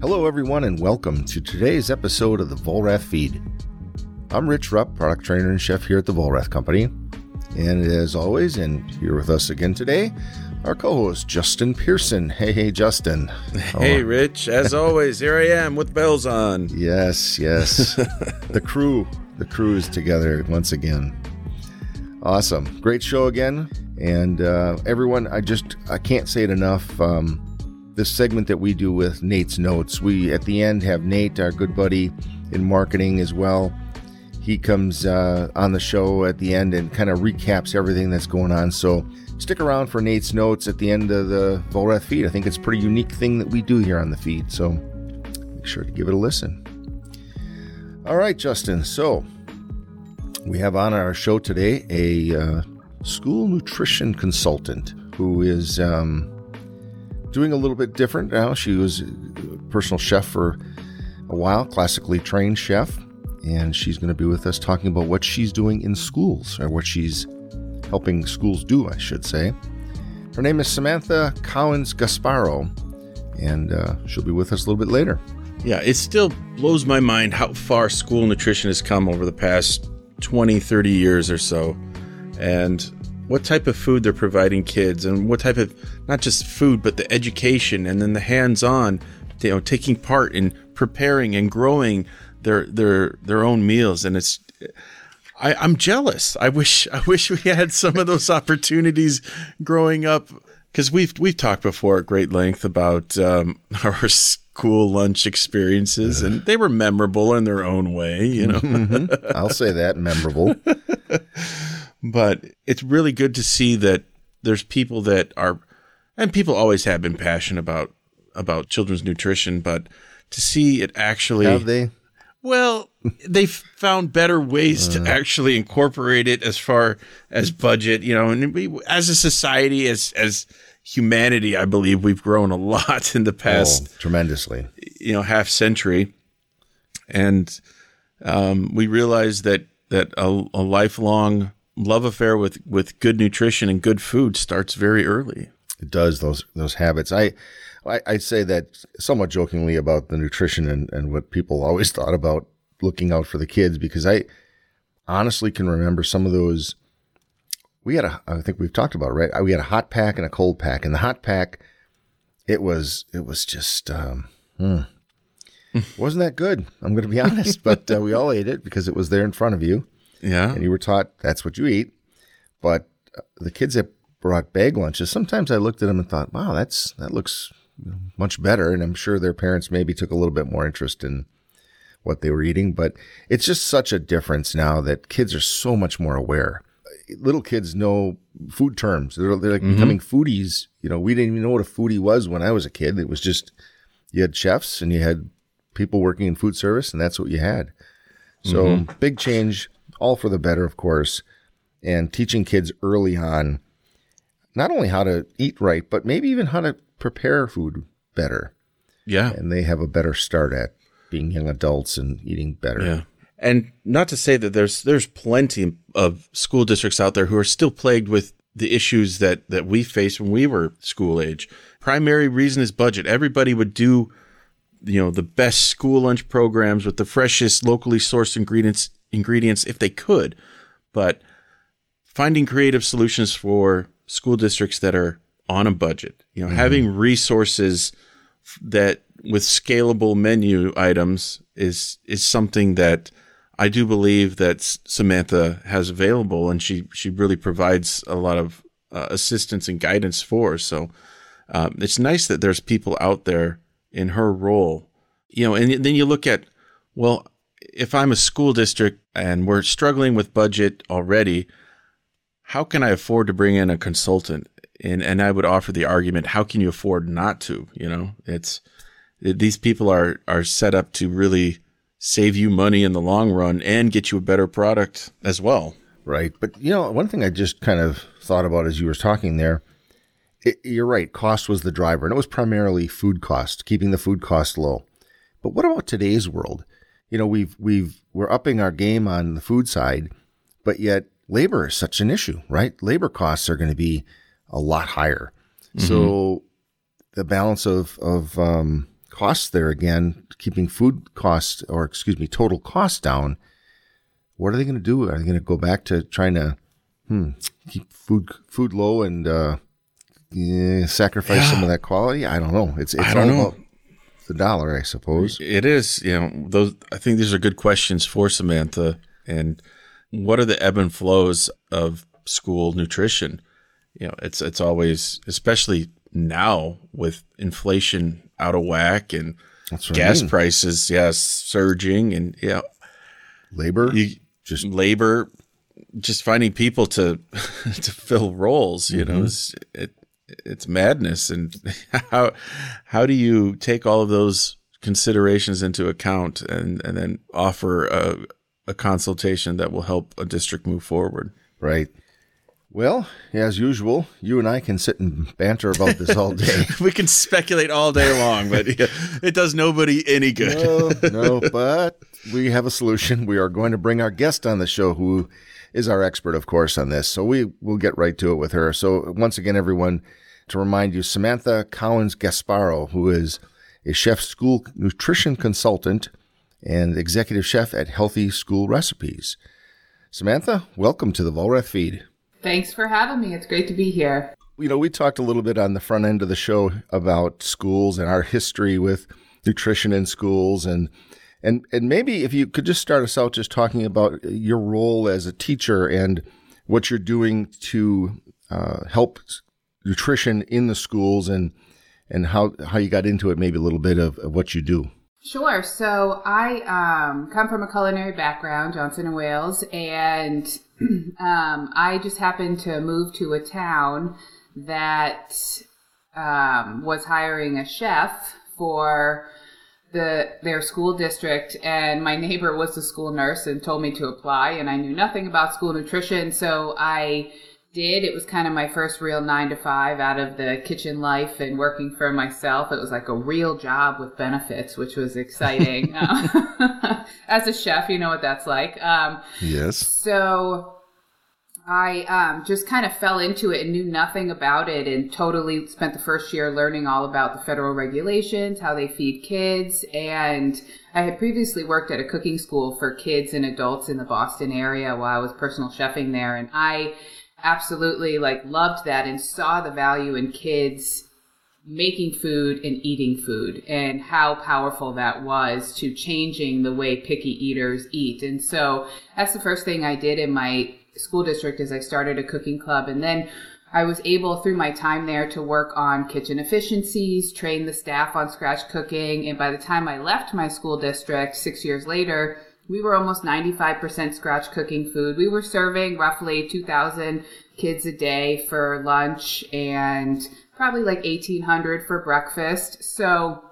Hello, everyone, and welcome to today's episode of the Vollrath Feed. I'm Rich Rupp, product trainer and chef here at the Vollrath Company. And as always, and here with us again today, our co host, Justin Pearson. Hey, hey, Justin. Hey, Rich. As always, here I am with bells on. Yes, yes. the crew, the crew is together once again. Awesome. Great show again. And uh, everyone, I just, I can't say it enough. Um, this segment that we do with Nate's Notes, we at the end have Nate, our good buddy in marketing as well. He comes uh, on the show at the end and kind of recaps everything that's going on. So stick around for Nate's notes at the end of the Vollrath feed. I think it's a pretty unique thing that we do here on the feed. So make sure to give it a listen. All right, Justin. So we have on our show today a uh, school nutrition consultant who is um, doing a little bit different now. She was personal chef for a while, classically trained chef, and she's going to be with us talking about what she's doing in schools or what she's helping schools do, I should say. Her name is Samantha Cowens Gasbarro, and uh, she'll be with us a little bit later. Yeah, it still blows my mind how far school nutrition has come over the past 20, 30 years or so. And what type of food they're providing kids and what type of not just food but the education and then the hands-on you know taking part in preparing and growing their their their own meals and it's I, I'm jealous. I wish I wish we had some of those opportunities growing up because we've we've talked before at great length about um, our school lunch experiences, and they were memorable in their own way. You know, mm-hmm. I'll say that memorable. but it's really good to see that there's people that are, and people always have been passionate about about children's nutrition, but to see it actually have they? Well, they've found better ways uh, to actually incorporate it as far as budget, you know, and we, as a society, as as humanity, I believe we've grown a lot in the past oh, tremendously, you know, half century, and um, we realize that that a, a lifelong love affair with with good nutrition and good food starts very early. It does those those habits. I I, I say that somewhat jokingly about the nutrition and, and what people always thought about looking out for the kids because I honestly can remember some of those. We had a, I think we've talked about it, right? We had a hot pack and a cold pack, and the hot pack, it was, it was just, um, hmm, wasn't that good. I'm going to be honest, but uh, we all ate it because it was there in front of you. Yeah. And you were taught that's what you eat. But uh, the kids that brought bag lunches, sometimes I looked at them and thought, wow, that's, that looks much better. And I'm sure their parents maybe took a little bit more interest in what they were eating. But it's just such a difference now that kids are so much more aware. Little kids know food terms. They're, they're like mm-hmm. becoming foodies. You know, we didn't even know what a foodie was when I was a kid. It was just you had chefs and you had people working in food service, and that's what you had. So mm-hmm. big change, all for the better, of course. And teaching kids early on not only how to eat right, but maybe even how to prepare food better. Yeah. And they have a better start at being young adults and eating better. Yeah. And not to say that there's there's plenty of school districts out there who are still plagued with the issues that that we faced when we were school age. Primary reason is budget. Everybody would do you know the best school lunch programs with the freshest locally sourced ingredients ingredients if they could. But finding creative solutions for school districts that are on a budget. You know, mm-hmm. having resources that with scalable menu items is is something that I do believe that Samantha has available, and she she really provides a lot of uh, assistance and guidance for. So um, it's nice that there's people out there in her role. You know, and then you look at well, if I'm a school district and we're struggling with budget already, how can I afford to bring in a consultant? and and I would offer the argument: how can you afford not to? You know, it's it, these people are are set up to really save you money in the long run and get you a better product as well. Right, but you know, one thing I just kind of thought about as you were talking there. It, you're right. Cost was the driver, and it was primarily food cost, keeping the food cost low. But what about today's world? You know, we've we've we're upping our game on the food side, but yet labor is such an issue, right? Labor costs are going to be a lot higher. Mm-hmm. So the balance of of um, costs there again, keeping food costs or excuse me, total costs down. What are they going to do? Are they going to go back to trying to hmm, keep food food low and uh, yeah, sacrifice yeah. some of that quality? I don't know. It's it's all know. about the dollar, I suppose. It is. You know, those. I think these are good questions for Samantha. And what are the ebb and flows of school nutrition? You know, it's it's always, especially now with inflation out of whack and gas I mean. prices, yes, surging, and yeah, labor, you, just labor, just finding people to to fill roles. You mm-hmm. know, it's, it it's madness. And how how do you take all of those considerations into account and and then offer a a consultation that will help a district move forward? Right. Well, as usual, you and I can sit and banter about this all day. we can speculate all day long, but it does nobody any good. no, no, but we have a solution. We are going to bring our guest on the show who is our expert, of course, on this. So we will get right to it with her. So once again, everyone, to remind you, Samantha Cowens Gasbarro, who is a chef school nutrition consultant and executive chef at Healthy School Recipes. Samantha, welcome to the Vollrath feed. Thanks for having me. It's great to be here. You know, we talked a little bit on the front end of the show about schools and our history with nutrition in schools and and and maybe if you could just start us out just talking about your role as a teacher and what you're doing to uh, help nutrition in the schools and and how how you got into it maybe a little bit of, of what you do Sure. So I um, come from a culinary background, Johnson and Wales, and um, I just happened to move to a town that um, was hiring a chef for the their school district and my neighbor was a school nurse and told me to apply and I knew nothing about school nutrition so I did. It was kind of my first real nine to five out of the kitchen life and working for myself. It was like a real job with benefits, which was exciting. Um, as a chef, you know what that's like. Um, yes. So I um, just kind of fell into it and knew nothing about it and totally spent the first year learning all about the federal regulations, how they feed kids. And I had previously worked at a cooking school for kids and adults in the Boston area while I was personal chefing there. And I absolutely like loved that and saw the value in kids making food and eating food and how powerful that was to changing the way picky eaters eat. And so that's the first thing I did in my school district is I started a cooking club and then I was able through my time there to work on kitchen efficiencies, train the staff on scratch cooking, and by the time I left my school district 6 years later, we were almost 95% scratch cooking food. We were serving roughly 2,000 kids a day for lunch and probably like 1,800 for breakfast. So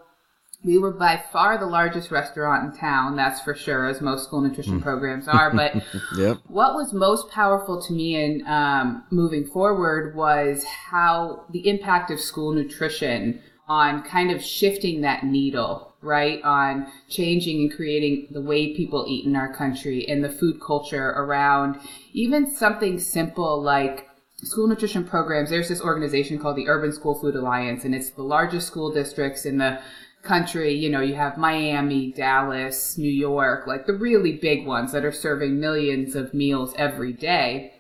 we were by far the largest restaurant in town, that's for sure, as most school nutrition mm. programs are. But yep. what was most powerful to me in um, moving forward was how the impact of school nutrition on kind of shifting that needle right, on changing and creating the way people eat in our country and the food culture around even something simple like school nutrition programs. There's this organization called the Urban School Food Alliance, and it's the largest school districts in the country. You know, you have Miami, Dallas, New York, like the really big ones that are serving millions of meals every day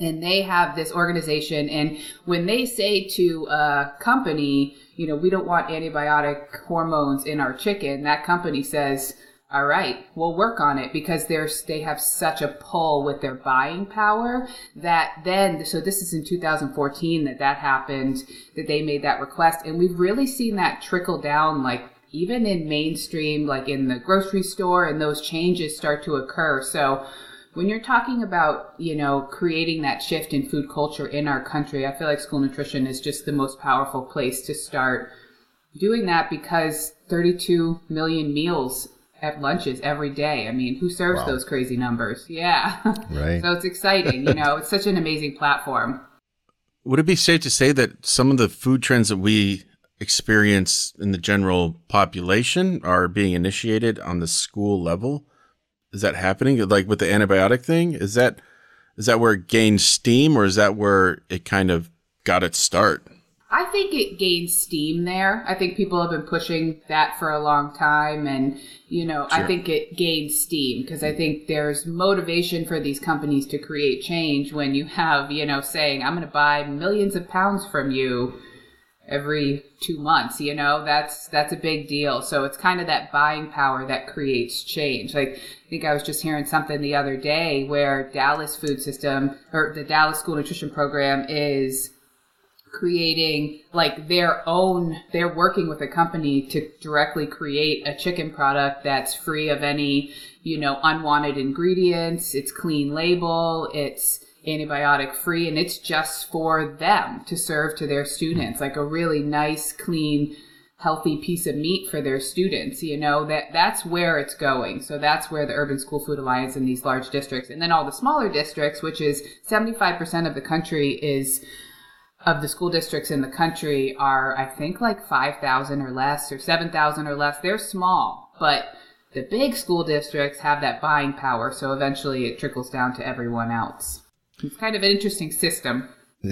and they have this organization and when they say to a company you know, we don't want antibiotic hormones in our chicken, that company says, all right, we'll work on it because there's they have such a pull with their buying power that then so this is in 2014 that that happened that they made that request. And we've really seen that trickle down like even in mainstream like in the grocery store and those changes start to occur. So when you're talking about you know creating that shift in food culture in our country i feel like school nutrition is just the most powerful place to start doing that because 32 million meals at lunches every day. I mean who serves wow. those crazy numbers? Yeah. Right. So it's exciting you know it's such an amazing platform. Would it be safe to say that some of the food trends that we experience in the general population are being initiated on the school level is that happening? Like with the antibiotic thing? Is that is that where it gained steam or is that where it kind of got its start? I think it gained steam there. I think people have been pushing that for a long time. And, you know, sure. I think it gained steam because I think there's motivation for these companies to create change when you have, you know, saying, I'm going to buy millions of pounds from you every two months you know? That's that's a big deal. So it's kind of that buying power that creates change. Like i think i was just hearing something the other day where dallas food system or the dallas school nutrition program is creating like their own they're working with a company to directly create a chicken product that's free of any you know unwanted ingredients. It's clean label. It's antibiotic free and it's just for them to serve to their students like a really nice clean healthy piece of meat for their students you know that that's where it's going. So that's where the urban school food alliance in these large districts and then all the smaller districts which is 75% of the country is of the school districts in the country are i think like 5000 or less or 7000 or less. They're small but the big school districts have that buying power so eventually it trickles down to everyone else it's kind of an interesting system.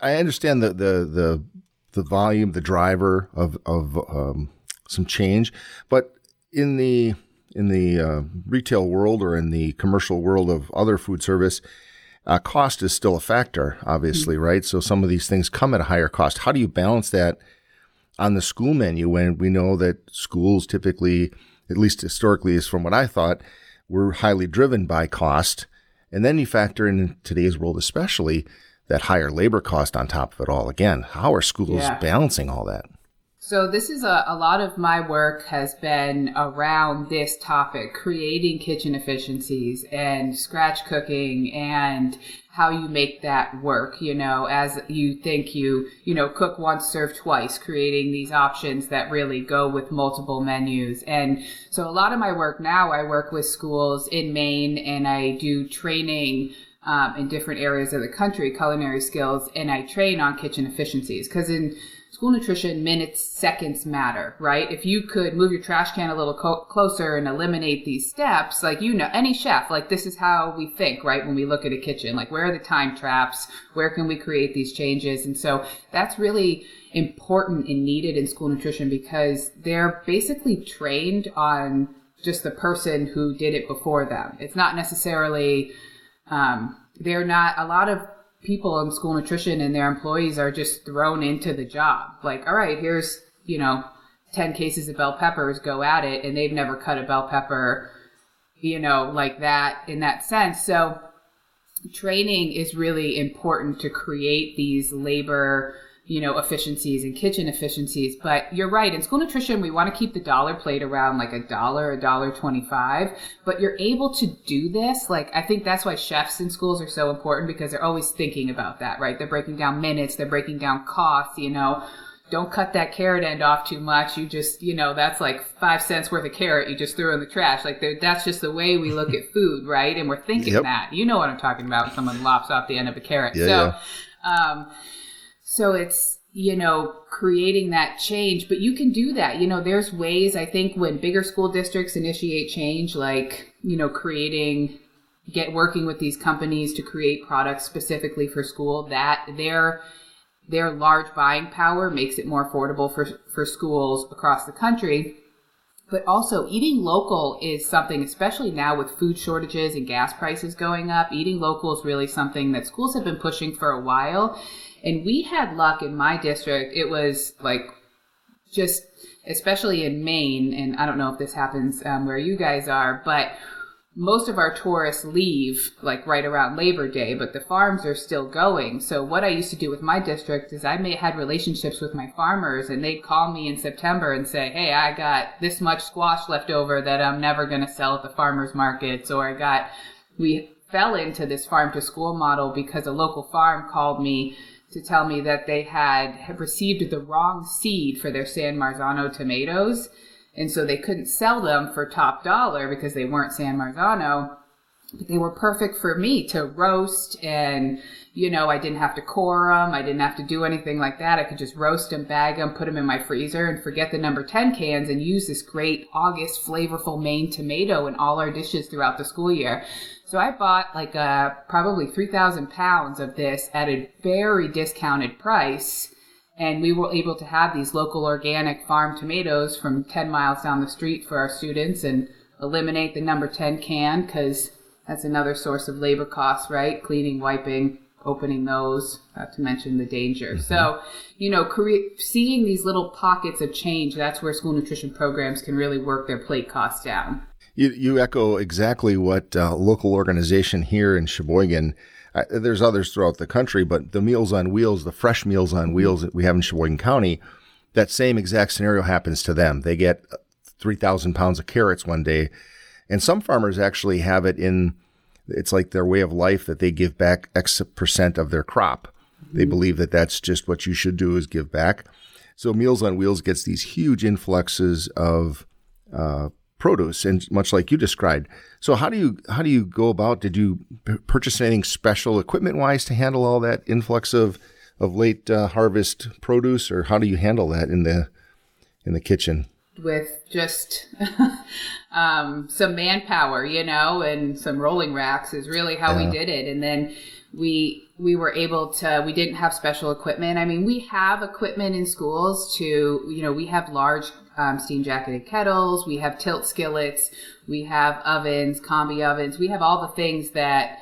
I understand the, the the the volume, the driver of of um, some change, but in the in the uh, retail world or in the commercial world of other food service, uh, cost is still a factor, obviously, mm-hmm. right? So some of these things come at a higher cost. How do you balance that on the school menu when we know that schools typically, at least historically, is from what I thought, were highly driven by cost and then you factor in today's world, especially that higher labor cost on top of it all. Again, how are schools yeah. balancing all that? So this is a, a lot of my work has been around this topic, creating kitchen efficiencies and scratch cooking and how you make that work, you know, as you think you, you know, cook once, serve twice, creating these options that really go with multiple menus. And so a lot of my work now, I work with schools in Maine and I do training um, in different areas of the country, culinary skills, and I train on kitchen efficiencies. Because in school nutrition, minutes, seconds matter, right? If you could move your trash can a little co- closer and eliminate these steps, like you know, any chef, like this is how we think, right? When we look at a kitchen, like where are the time traps? Where can we create these changes? And so that's really important and needed in school nutrition because they're basically trained on just the person who did it before them. It's not necessarily, um, they're not, a lot of people in school nutrition and their employees are just thrown into the job. Like, all right, here's, you know, 10 cases of bell peppers, go at it. And they've never cut a bell pepper, you know, like that in that sense. So training is really important to create these labor you know, efficiencies and kitchen efficiencies. But you're right. In school nutrition, we want to keep the dollar plate around like a dollar, a dollar 25. But you're able to do this. Like, I think that's why chefs in schools are so important because they're always thinking about that, right? They're breaking down minutes, they're breaking down costs, you know. Don't cut that carrot end off too much. You just, you know, that's like five cents worth of carrot you just threw in the trash. Like, that's just the way we look at food, right? And we're thinking yep. that. You know what I'm talking about. Someone lops off the end of a carrot. Yeah, so, yeah. um, so it's, you know, creating that change, but you can do that. You know, there's ways I think when bigger school districts initiate change, like, you know, creating, get working with these companies to create products specifically for school, that their, their large buying power makes it more affordable for, for schools across the country. But also, eating local is something, especially now with food shortages and gas prices going up. Eating local is really something that schools have been pushing for a while. And we had luck in my district. It was like just, especially in Maine, and I don't know if this happens um, where you guys are, but most of our tourists leave like right around Labor Day, but the farms are still going. So what I used to do with my district is I may had relationships with my farmers and they'd call me in September and say, Hey, I got this much squash left over that I'm never going to sell at the farmers markets. Or I got, we fell into this farm to school model because a local farm called me to tell me that they had received the wrong seed for their San Marzano tomatoes. And so they couldn't sell them for top dollar because they weren't San Marzano. but they were perfect for me to roast and you know i didn't have to core them i didn't have to do anything like that i could just roast them bag them put them in my freezer and forget the number 10 cans and use this great august flavorful maine tomato in all our dishes throughout the school year so i bought like uh, probably 3000 pounds of this at a very discounted price and we were able to have these local organic farm tomatoes from 10 miles down the street for our students and eliminate the number 10 can because that's another source of labor costs, right? Cleaning, wiping, opening those, not to mention the danger. Mm-hmm. So, you know, seeing these little pockets of change, that's where school nutrition programs can really work their plate costs down. You, you echo exactly what uh, local organization here in Sheboygan. Uh, there's others throughout the country, but the Meals on Wheels, the fresh Meals on Wheels that we have in Sheboygan County, that same exact scenario happens to them. They get 3,000 pounds of carrots one day and some farmers actually have it in, it's like their way of life that they give back X percent of their crop. Mm-hmm. They believe that that's just what you should do is give back. So Meals on Wheels gets these huge influxes of uh, produce, and much like you described. So how do you how do you go about? Did you p- purchase anything special equipment wise to handle all that influx of of late uh, harvest produce, or how do you handle that in the in the kitchen? With just um, some manpower, you know, and some rolling racks is really how yeah. we did it. And then we we were able to we didn't have special equipment. I mean, we have equipment in schools to you know we have large um, steam jacketed kettles, we have tilt skillets, we have ovens, combi ovens, we have all the things that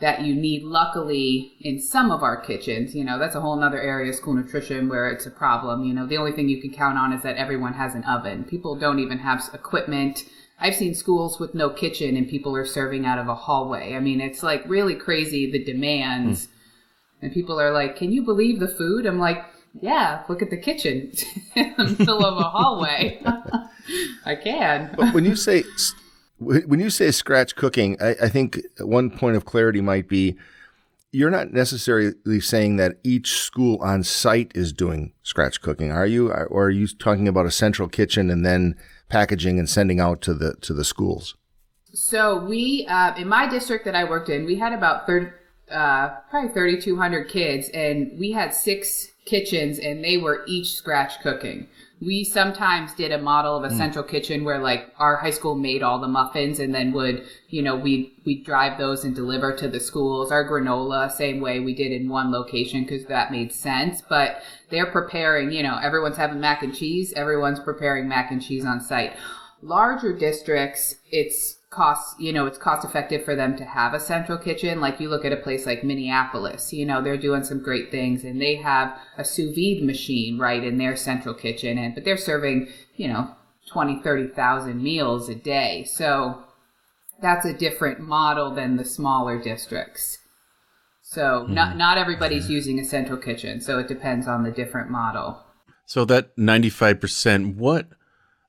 that you need. Luckily, in some of our kitchens, you know, that's a whole nother area of school nutrition where it's a problem. You know, the only thing you can count on is that everyone has an oven. People don't even have equipment. I've seen schools with no kitchen and people are serving out of a hallway. I mean, it's like really crazy the demands. Mm. And people are like, "Can you believe the food?" I'm like, "Yeah, look at the kitchen in the middle of a hallway." I can. But when you say when you say scratch cooking, I, I, think one point of clarity might be you're not necessarily saying that each school on site is doing scratch cooking, are you? Or are you talking about a central kitchen and then packaging and sending out to the to the schools? So we, uh, in my district that I worked in, we had about 30, uh, probably 3,200 kids, and we had six kitchens, and they were each scratch cooking we sometimes did a model of a mm. central kitchen where like our high school made all the muffins and then would you know we we drive those and deliver to the schools. Our granola same way we did in one location because that made sense. But they're preparing you know everyone's having mac and cheese everyone's preparing mac and cheese on site. Larger districts it's cost you know it's cost effective for them to have a central kitchen. Like you look at a place like minneapolis you know they're doing some great things and they have a sous vide machine right in their central kitchen and but they're serving you know 20 30,000 meals a day. So that's a different model than the smaller districts. So mm-hmm. not not everybody's using a central kitchen so it depends on the different model. So that 95% what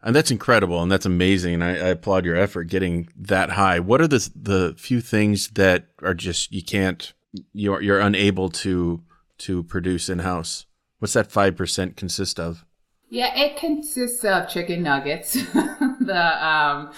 and that's incredible and that's amazing. And I, I, applaud your effort getting that high. What are the the few things that are just you can't you're you're unable to to produce in house? What's that five percent consist of? Yeah, it consists of chicken nuggets. the um,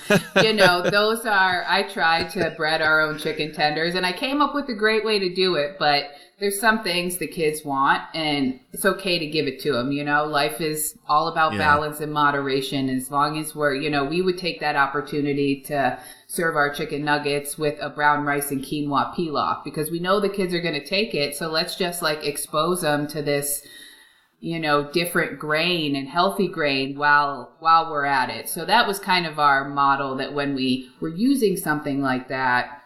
you know, those are I tried to bread our own chicken tenders, and I came up with a great way to do it, but there's some things the kids want and it's okay to give it to them you know life is all about yeah. balance and moderation as long as we're you know we would take that opportunity to serve our chicken nuggets with a brown rice and quinoa pilaf because we know the kids are going to take it so let's just like expose them to this you know different grain and healthy grain while while we're at it so that was kind of our model that when we were using something like that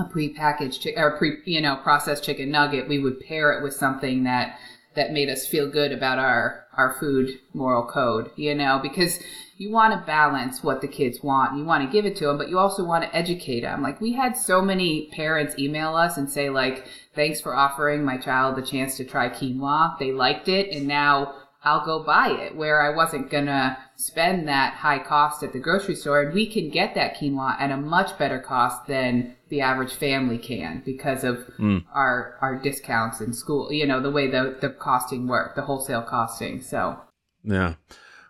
a pre-packaged chi- or pre you know processed chicken nugget, we would pair it with something that that made us feel good about our our food moral code. You know, because you want to balance what the kids want. You want to give it to them, but you also want to educate them. Like we had so many parents email us and say like, "Thanks for offering my child the chance to try quinoa. They liked it, and now." I'll go buy it where I wasn't gonna spend that high cost at the grocery store. And we can get that quinoa at a much better cost than the average family can because of mm. our our discounts in school. You know the way the the costing work, the wholesale costing. So yeah.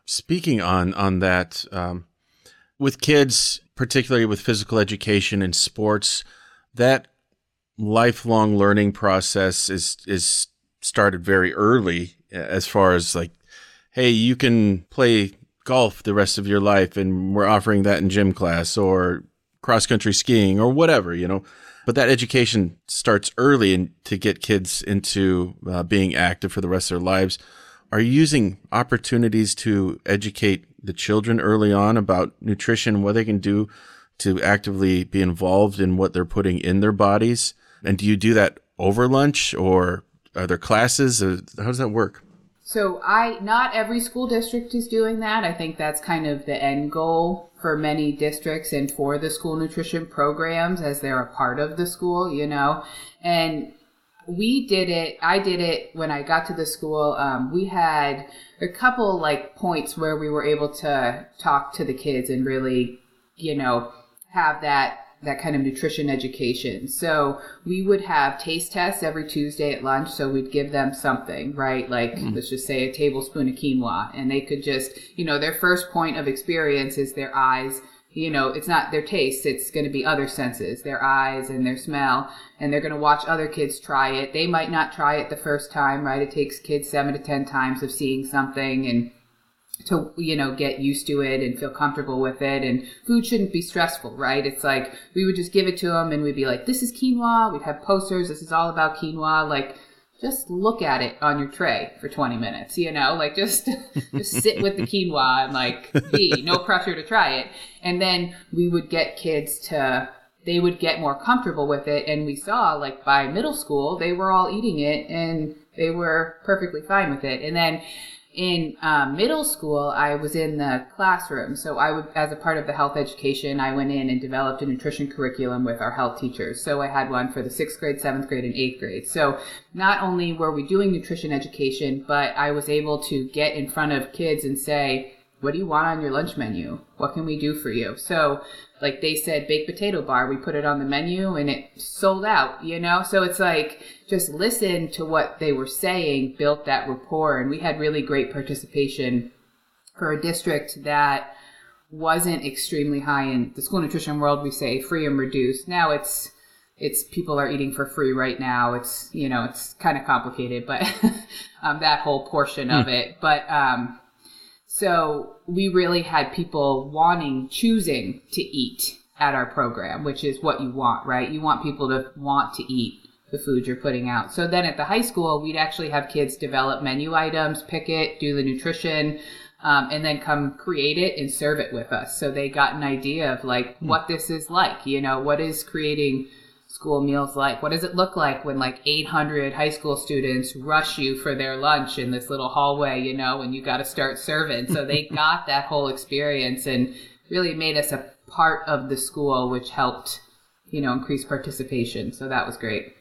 Speaking on on that, um, with kids, particularly with physical education and sports, that lifelong learning process is is started very early as far as like hey you can play golf the rest of your life and we're offering that in gym class or cross country skiing or whatever you know? But that education starts early and to get kids into uh, being active for the rest of their lives. Are you using opportunities to educate the children early on about nutrition what they can do to actively be involved in what they're putting in their bodies? And do you do that over lunch or are there classes? Or how does that work? So I not every school district is doing that. I think that's kind of the end goal for many districts and for the school nutrition programs as they're a part of the school, you know. And we did it. I did it when I got to the school. Um, we had a couple like points where we were able to talk to the kids and really, you know, have that that kind of nutrition education. So we would have taste tests every Tuesday at lunch. So we'd give them something, right? Like mm. let's just say a tablespoon of quinoa, and they could just, you know, their first point of experience is their eyes. You know, it's not their taste, it's going to be other senses, their eyes and their smell. And they're going to watch other kids try it. They might not try it the first time, right? It takes kids seven to 10 times of seeing something and to you know get used to it and feel comfortable with it. And food shouldn't be stressful right? It's like we would just give it to them and we'd be like this is quinoa. We'd have posters. This is all about quinoa. Like just look at it on your tray for 20 minutes you know? Like just just sit with the quinoa and like be no pressure to try it. And then we would get kids to they would get more comfortable with it. And we saw like by middle school they were all eating it and they were perfectly fine with it. And then in um, middle school, I was in the classroom. So I would, as a part of the health education, I went in and developed a nutrition curriculum with our health teachers. So I had one for the sixth grade, seventh grade, and eighth grade. So not only were we doing nutrition education, but I was able to get in front of kids and say, what do you want on your lunch menu? What can we do for you? So like they said baked potato bar. We put it on the menu and it sold out you know? So it's like just listen to what they were saying built that rapport. And we had really great participation for a district that wasn't extremely high in the school nutrition world we say free and reduced. Now it's it's people are eating for free right now. It's you know it's kind of complicated but um, that whole portion of hmm. it. But um, so we really had people wanting, choosing to eat at our program, which is what you want, right? You want people to want to eat the food you're putting out. So then at the high school, we'd actually have kids develop menu items, pick it, do the nutrition, um, and then come create it and serve it with us. So they got an idea of like hmm. what this is like, you know, what is creating school meals like? What does it look like when like 800 high school students rush you for their lunch in this little hallway, you know, and you got to start serving? So they got that whole experience and really made us a part of the school, which helped, you know, increase participation. So that was great.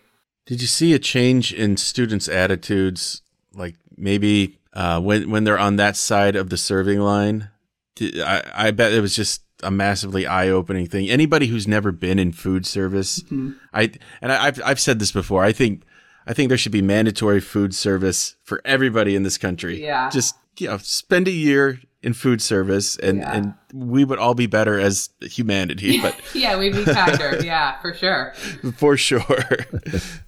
Did you see a change in students' attitudes? Like maybe uh, when when they're on that side of the serving line, I, I bet it was just a massively eye-opening thing. Anybody who's never been in food service, mm-hmm. I and I, have I've said this before. I think I think there should be mandatory food service for everybody in this country. Yeah, just you know, spend a year in food service, and yeah. and we would all be better as humanity. But yeah, we'd be kinder. yeah, for sure. For sure.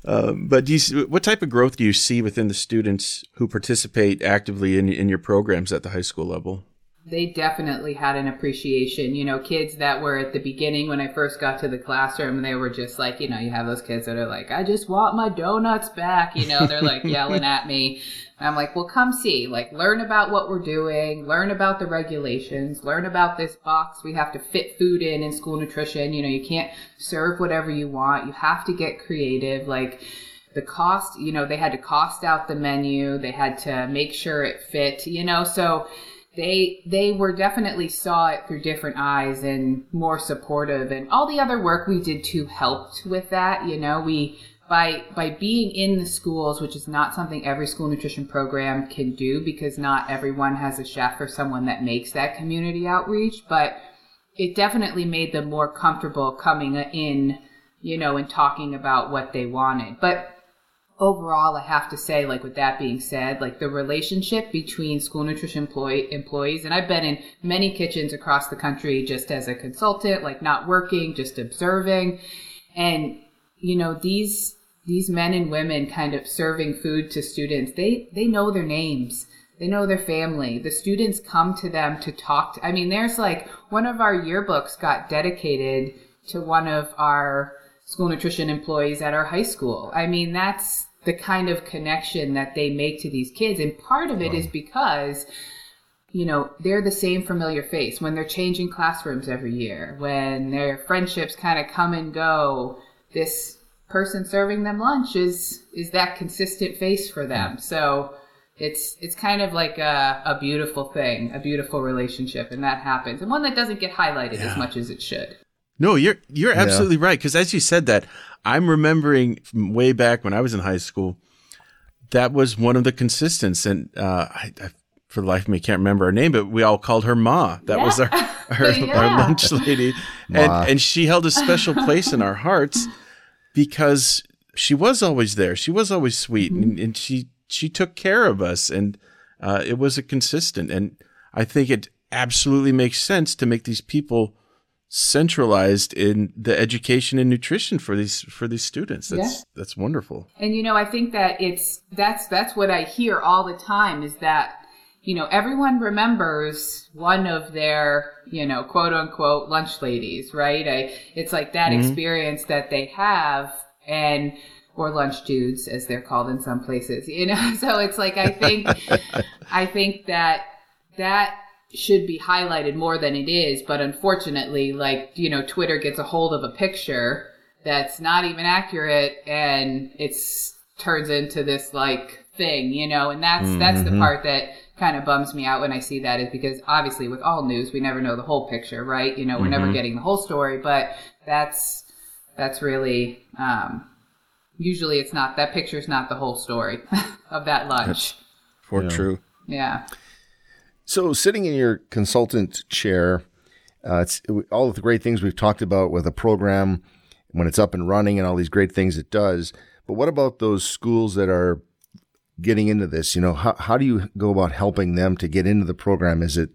um, but do you, what type of growth do you see within the students who participate actively in in your programs at the high school level? They definitely had an appreciation. You know, kids that were at the beginning when I first got to the classroom, they were just like, you know, you have those kids that are like, I just want my donuts back. You know, they're like yelling at me. And I'm like, well, come see, like, learn about what we're doing, learn about the regulations, learn about this box we have to fit food in in school nutrition. You know, you can't serve whatever you want. You have to get creative. Like, the cost, you know, they had to cost out the menu. They had to make sure it fit, you know, so they they were definitely saw it through different eyes and more supportive and all the other work we did too helped with that you know we by by being in the schools which is not something every school nutrition program can do because not everyone has a chef or someone that makes that community outreach but it definitely made them more comfortable coming in you know and talking about what they wanted. But overall, I have to say, like with that being said, like the relationship between school nutrition employee, employees, and I've been in many kitchens across the country just as a consultant, like not working, just observing, and you know these these men and women kind of serving food to students, they they know their names. They know their family. The students come to them to talk to. I mean, there's like one of our yearbooks got dedicated to one of our school nutrition employees at our high school. I mean, that's the kind of connection that they make to these kids. And part of it is because, you know, they're the same familiar face when they're changing classrooms every year, when their friendships kind of come and go. This person serving them lunch is is that consistent face for hmm. them. So it's it's kind of like a, a beautiful thing, a beautiful relationship, and that happens, and one that doesn't get highlighted yeah. as much as it should. No, you're you're absolutely yeah. right because as you said that, I'm remembering from way back when I was in high school, that was one of the consistents, and uh, I, I, for the life of me can't remember her name, but we all called her Ma. That yeah. was our our, yeah. our, lunch lady, and and she held a special place in our hearts because she was always there. She was always sweet, mm-hmm. and, and, she she took care of us, and uh, it was a consistent. And I think it absolutely makes sense to make these people centralized in the education and nutrition for these for these students. That's yeah. that's wonderful. And you know, I think that it's that's that's what I hear all the time is that you know everyone remembers one of their you know quote unquote lunch ladies, right? I, it's like that mm-hmm. experience that they have and or lunch dudes as they're called in some places you know so it's like i think i think that that should be highlighted more than it is. But unfortunately, like, you know, Twitter gets a hold of a picture that's not even accurate and it's turns into this like thing, you know, and that's, mm-hmm. that's the mm-hmm. part that kind of bums me out when I see that is because obviously with all news, we never know the whole picture, right? You know, we're mm-hmm. never getting the whole story, but that's, that's really, um, usually it's not, that picture's not the whole story of that lunch. That's for yeah. true. Yeah. So, sitting in your consultant chair, uh, it's all of the great things we've talked about with a program when it's up and running and all these great things it does. But what about those schools that are getting into this? You know, how, how do you go about helping them to get into the program? Is it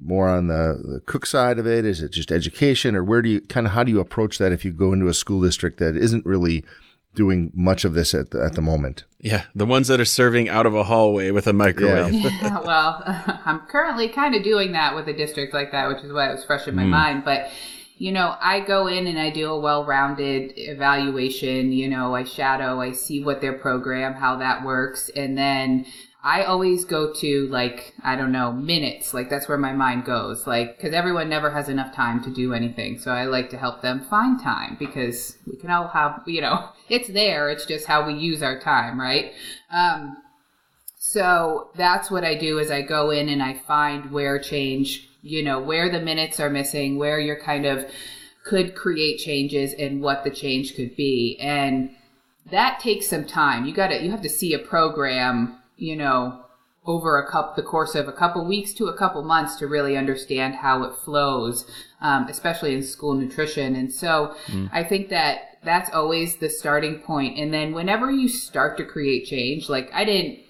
more on the, the cook side of it? Is it just education, or where do you kind of how do you approach that if you go into a school district that isn't really doing much of this at the, at the moment. Yeah, the ones that are serving out of a hallway with a microwave. Yeah, yeah well, I'm currently kind of doing that with a district like that, which is why it was fresh in my mm. mind. But you know, I go in and I do a well-rounded evaluation. You know, I shadow, I see what their program, how that works, and then I always go to like, I don't know, minutes. Like that's where my mind goes. Like, cause everyone never has enough time to do anything. So I like to help them find time because we can all have, you know, it's there. It's just how we use our time, right? Um, so that's what I do is I go in and I find where change, you know, where the minutes are missing, where you're kind of could create changes and what the change could be. And that takes some time. You gotta, you have to see a program you know, over a cup the course of a couple weeks to a couple months to really understand how it flows, um, especially in school nutrition. And so mm. I think that that's always the starting point. And then whenever you start to create change, like I didn't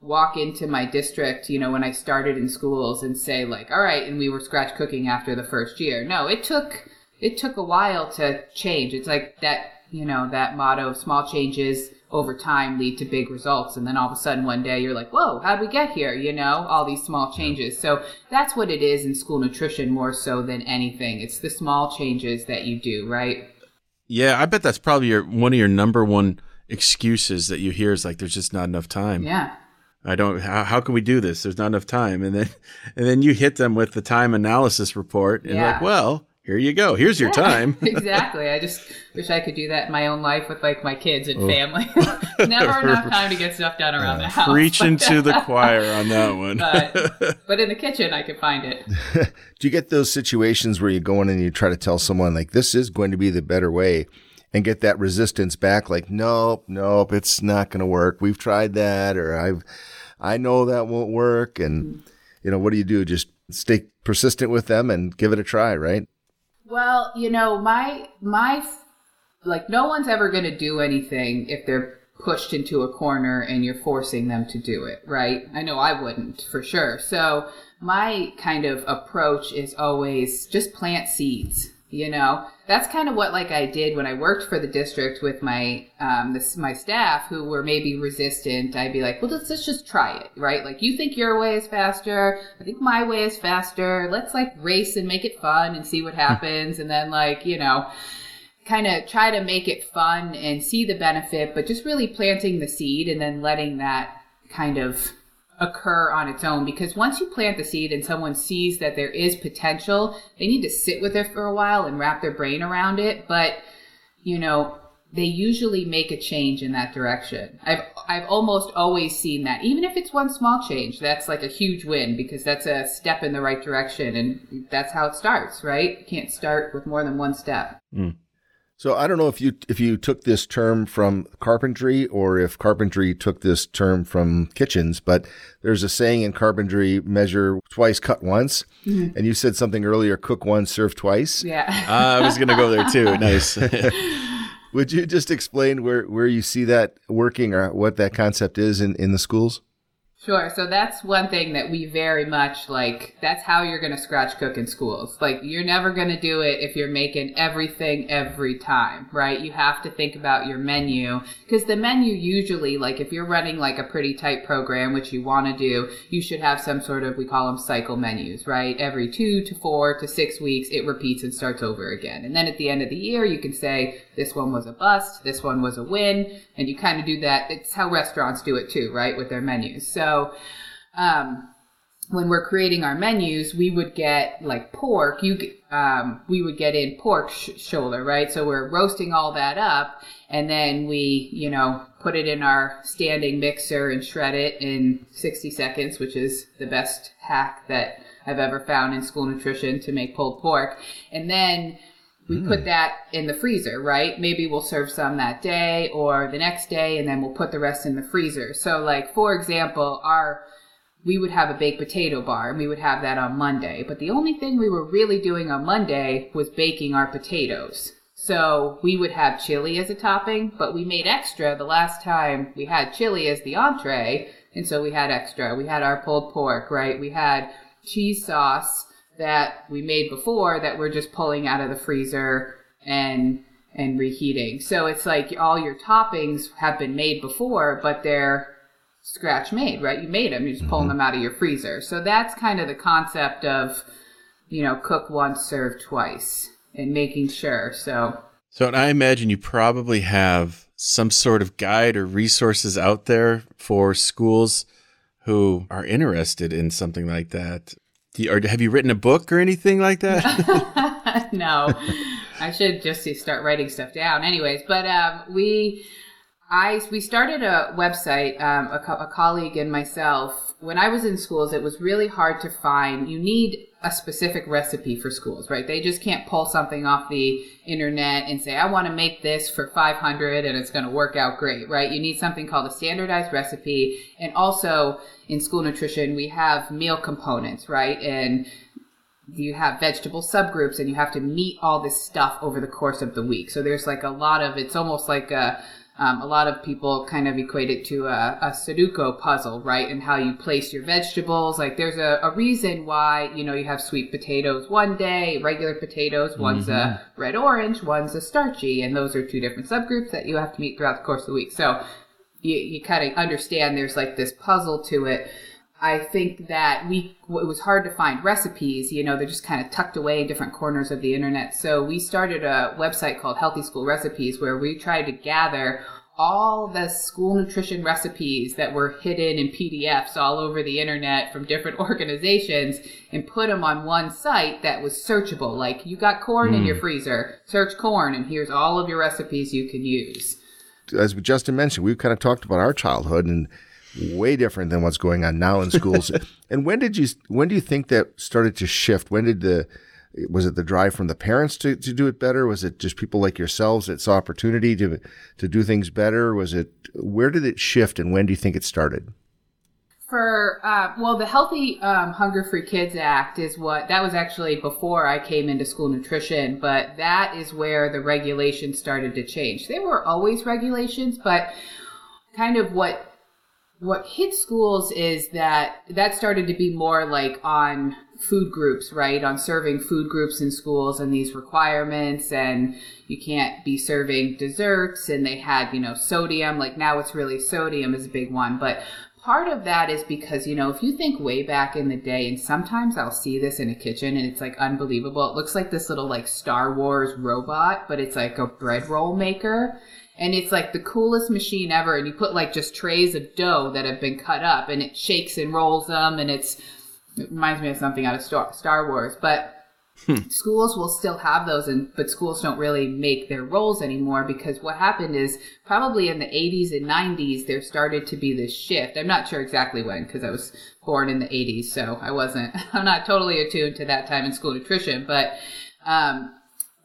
walk into my district, you know, when I started in schools and say like, all right, and we were scratch cooking after the first year. No, it took it took a while to change. It's like that, you know, that motto, small changes over time lead to big results. And then all of a sudden one day you're like, whoa, how'd we get here? You know, all these small changes. So that's what it is in school nutrition more so than anything. It's the small changes that you do, right? Yeah, I bet that's probably your one of your number one excuses that you hear is like there's just not enough time. Yeah. I don't how, how can we do this? There's not enough time. And then and then you hit them with the time analysis report and yeah. like, well, here you go. Here's your yeah, time. exactly. I just wish I could do that in my own life with like my kids and oh. family. Never enough time to get stuff done around the house. Preaching to the choir on that one. but, but in the kitchen, I could find it. do you get those situations where you go in and you try to tell someone like this is going to be the better way? And get that resistance back, like, nope, nope, it's not going to work. We've tried that, or I've, I know that won't work. And, mm. you know, what do you do? Just stay persistent with them and give it a try, right? Well, you know, my my like no one's ever going to do anything if they're pushed into a corner and you're forcing them to do it, right? I know I wouldn't for sure. So my kind of approach is always just plant seeds you know? That's kind of what like i did when i worked for the district with my um this my staff who were maybe resistant. I'd be like well let's, let's just try it right? Like you think your way is faster. I think my way is faster. Let's like race and make it fun and see what happens. And then like you know kind of try to make it fun and see the benefit but just really planting the seed and then letting that kind of occur on its own because once you plant the seed and someone sees that there is potential, they need to sit with it for a while and wrap their brain around it. But, you know, they usually make a change in that direction. I've I've almost always seen that. Even if it's one small change, that's like a huge win because that's a step in the right direction and that's how it starts, right? You can't start with more than one step. Mm. So I don't know if you if you took this term from carpentry or if carpentry took this term from kitchens, but there's a saying in carpentry: measure twice, cut once. Mm-hmm. And you said something earlier: cook once, serve twice. Yeah, uh, I was going to go there too. Nice. Would you just explain where where you see that working or what that concept is in in the schools? Sure. So that's one thing that we very much like. That's how you're going to scratch cook in schools. Like, you're never going to do it if you're making everything every time, right? You have to think about your menu because the menu usually, like, if you're running like a pretty tight program, which you want to do, you should have some sort of, we call them cycle menus, right? Every two to four to six weeks, it repeats and starts over again. And then at the end of the year, you can say, this one was a bust, this one was a win. And you kind of do that. It's how restaurants do it too, right? With their menus. So, um, when we're creating our menus, we would get like pork. You um, we would get in pork sh- shoulder, right? So we're roasting all that up, and then we, you know, put it in our standing mixer and shred it in 60 seconds, which is the best hack that I've ever found in school nutrition to make pulled pork. And then we mm. put that in the freezer, right? Maybe we'll serve some that day or the next day, and then we'll put the rest in the freezer. So, like for example, our we would have a baked potato bar and we would have that on Monday. But the only thing we were really doing on Monday was baking our potatoes. So we would have chili as a topping, but we made extra the last time we had chili as the entree. And so we had extra. We had our pulled pork, right? We had cheese sauce that we made before that we're just pulling out of the freezer and and reheating. So it's like all your toppings have been made before, but they're scratch made, right? You made them, you're just pulling mm-hmm. them out of your freezer. So that's kind of the concept of, you know, cook once, serve twice, and making sure. So, so I imagine you probably have some sort of guide or resources out there for schools who are interested in something like that. Or have you written a book or anything like that? no, I should just start writing stuff down. Anyways, but um, we, I we started a website. Um, a, co- a colleague and myself. When I was in schools, it was really hard to find. You need a specific recipe for schools, right? They just can't pull something off the internet and say, I want to make this for 500 and it's going to work out great, right? You need something called a standardized recipe. And also in school nutrition, we have meal components, right? And you have vegetable subgroups and you have to meet all this stuff over the course of the week. So there's like a lot of, it's almost like a, um, a lot of people kind of equate it to a, a, Sudoku puzzle, right? And how you place your vegetables. Like there's a, a, reason why, you know, you have sweet potatoes one day, regular potatoes, one's mm-hmm. a red orange, one's a starchy. And those are two different subgroups that you have to meet throughout the course of the week. So you, you kind of understand there's like this puzzle to it. I think that we it was hard to find recipes. You know, they're just kind of tucked away in different corners of the internet. So we started a website called Healthy School Recipes, where we tried to gather all the school nutrition recipes that were hidden in PDFs all over the internet from different organizations and put them on one site that was searchable. Like you got corn mm. in your hmm. freezer, search corn, and here's all of your recipes you can use. As Justin mentioned, we've kind of talked about our childhood and way different than what's going on now in schools. and when did you when do you think that started to shift? When did the was it the drive from the parents to, to do it better? Was it just people like yourselves that saw opportunity to to do things better? Was it where did it shift and when do you think it started? For uh, well, the Healthy um, Hunger Free Kids Act is what that was actually before I came into school nutrition, but that is where the regulations started to change. There were always regulations, but kind of what what hit schools is that that started to be more like on food groups, right? On serving food groups in schools and these requirements and you can't be serving desserts and they had, you know, sodium. Like now it's really sodium is a big one. But part of that is because, you know, if you think way back in the day, and sometimes I'll see this in a kitchen and it's like unbelievable. It looks like this little like Star Wars robot, but it's like a bread roll maker and it's like the coolest machine ever and you put like just trays of dough that have been cut up and it shakes and rolls them and it's it reminds me of something out of star, star wars but hmm. schools will still have those and but schools don't really make their rolls anymore because what happened is probably in the 80s and 90s there started to be this shift i'm not sure exactly when because i was born in the 80s so i wasn't i'm not totally attuned to that time in school nutrition but um,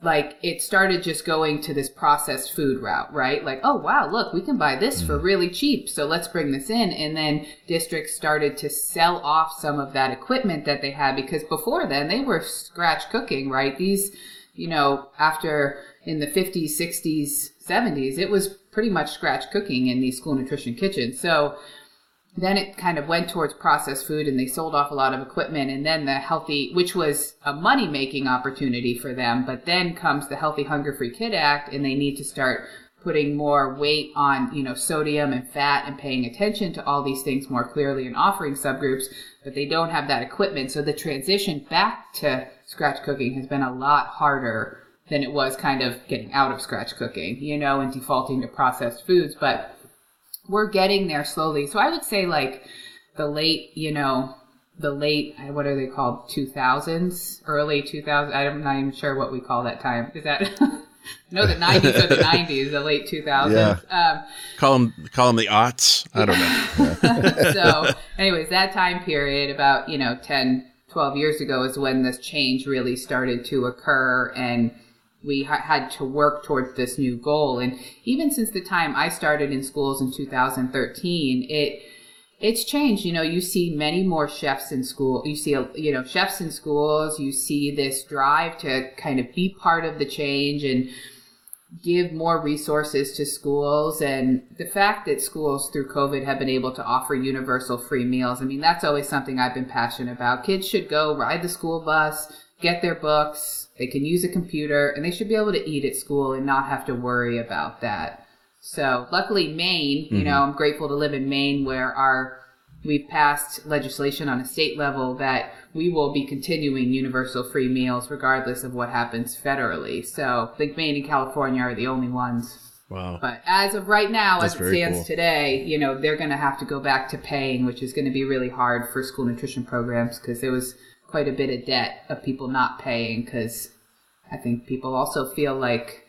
like it started just going to this processed food route, right? Like, oh wow, look, we can buy this for mm. really cheap, so let's bring this in. And then districts started to sell off some of that equipment that they had because before then they were scratch cooking, right? These, you know, after in the 50s, 60s, 70s, it was pretty much scratch cooking in these school nutrition kitchens. So then it kind of went towards processed food and they sold off a lot of equipment and then the healthy which was a money making opportunity for them but then comes the healthy hunger free kid act and they need to start putting more weight on you know sodium and fat and paying attention to all these things more clearly and offering subgroups but they don't have that equipment. So the transition back to scratch cooking has been a lot harder than it was kind of getting out of scratch cooking you know and defaulting to processed foods but we're getting there slowly. So I would say like the late, you know, the late what are they called? 2000s early 2000s i'm not even sure what we call that time. Is that no the 90s or the 90s the late 2000s yeah. um, call them call them the aughts? I don't know. So anyways that time period about you know 10 12 years ago is when this change really started to occur and we ha- had to work towards this new goal. And even since the time I started in schools in 2013, it it's changed. You know, you see many more chefs in school. You see, you know, chefs in schools. You see this drive to kind of be part of the change and give more resources to schools. And the fact that schools through COVID have been able to offer universal free meals. I mean, that's always something I've been passionate about. Kids should go ride the school bus, get their books, they can use a computer and they should be able to eat at school and not have to worry about that. So luckily Maine, mm-hmm. you know, I'm grateful to live in Maine where our we've passed legislation on a state level that we will be continuing universal free meals regardless of what happens federally. So I think Maine and California are the only ones. Wow. But as of right now, That's as it stands cool. today, you know, they're going to have to go back to paying, which is going to be really hard for school nutrition programs because there was quite a bit of debt of people not paying because I think people also feel like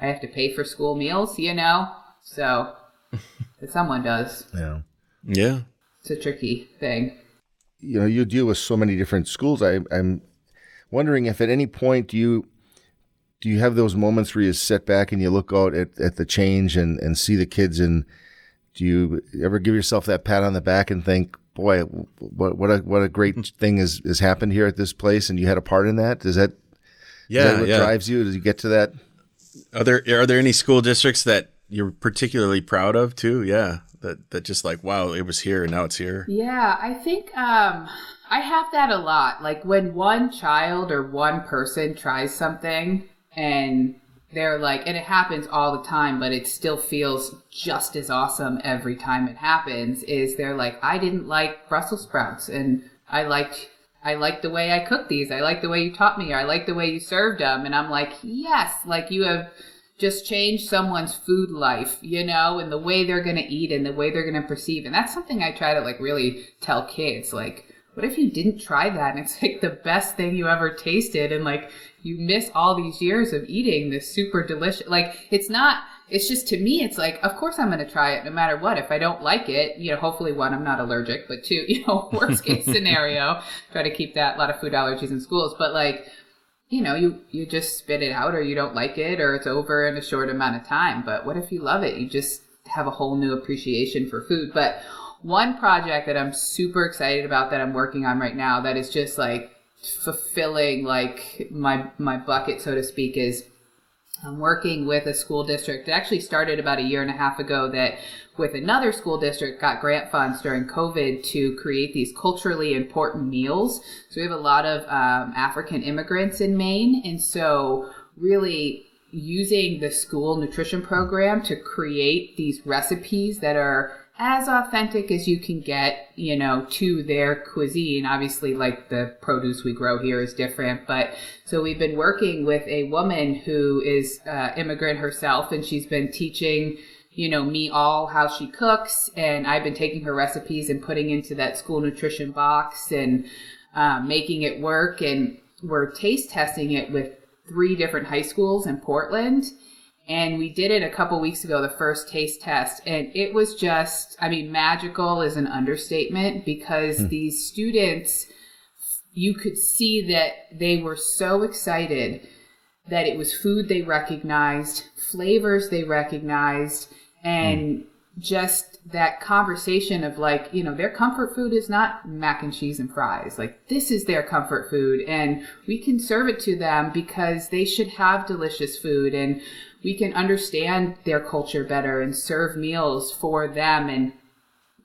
I have to pay for school meals, you know? So someone does. Yeah. Yeah. It's a tricky thing. You know, you deal with so many different schools. I, I'm wondering if at any point do you do you have those moments where you sit back and you look out at, at the change and, and see the kids and do you ever give yourself that pat on the back and think, boy, what what a what a great thing has has happened here at this place, and you had a part in that. Does that yeah, that what yeah. drives you? Does you get to that? Are there are there any school districts that you're particularly proud of too? Yeah, that that just like wow, it was here and now it's here. Yeah, I think um, I have that a lot. Like when one child or one person tries something and they're like, and it happens all the time, but it still feels just as awesome every time it happens. Is they're like, I didn't like Brussels sprouts, and I liked, I liked the way I cooked these. I like the way you taught me. I like the way you served them, and I'm like, yes, like you have just changed someone's food life, you know, and the way they're gonna eat and the way they're gonna perceive, and that's something I try to like really tell kids, like. What if you didn't try that and it's like the best thing you ever tasted and like you miss all these years of eating this super delicious like it's not it's just to me it's like of course i'm going to try it no matter what. If i don't like it you know hopefully one i'm not allergic but two you know worst case scenario try to keep that a lot of food allergies in schools. But like you know you you just spit it out or you don't like it or it's over in a short amount of time. But what if you love it? You just have a whole new appreciation for food. But one project that i'm super excited about that i'm working on right now that is just like fulfilling like my my bucket so to speak is I'm working with a school district. It actually started about a year and a half ago that with another school district got grant funds during COVID to create these culturally important meals. So we have a lot of um, African immigrants in Maine. And so really using the school nutrition program to create these recipes that are as authentic as you can get, you know, to their cuisine. Obviously, like the produce we grow here is different, but so we've been working with a woman who is uh, immigrant herself, and she's been teaching, you know, me all how she cooks, and I've been taking her recipes and putting into that school nutrition box and uh, making it work, and we're taste testing it with three different high schools in Portland and we did it a couple weeks ago the first taste test and it was just i mean magical is an understatement because hmm. these students you could see that they were so excited that it was food they recognized flavors they recognized and hmm. just that conversation of like you know their comfort food is not mac and cheese and fries like this is their comfort food and we can serve it to them because they should have delicious food and we can understand their culture better and serve meals for them and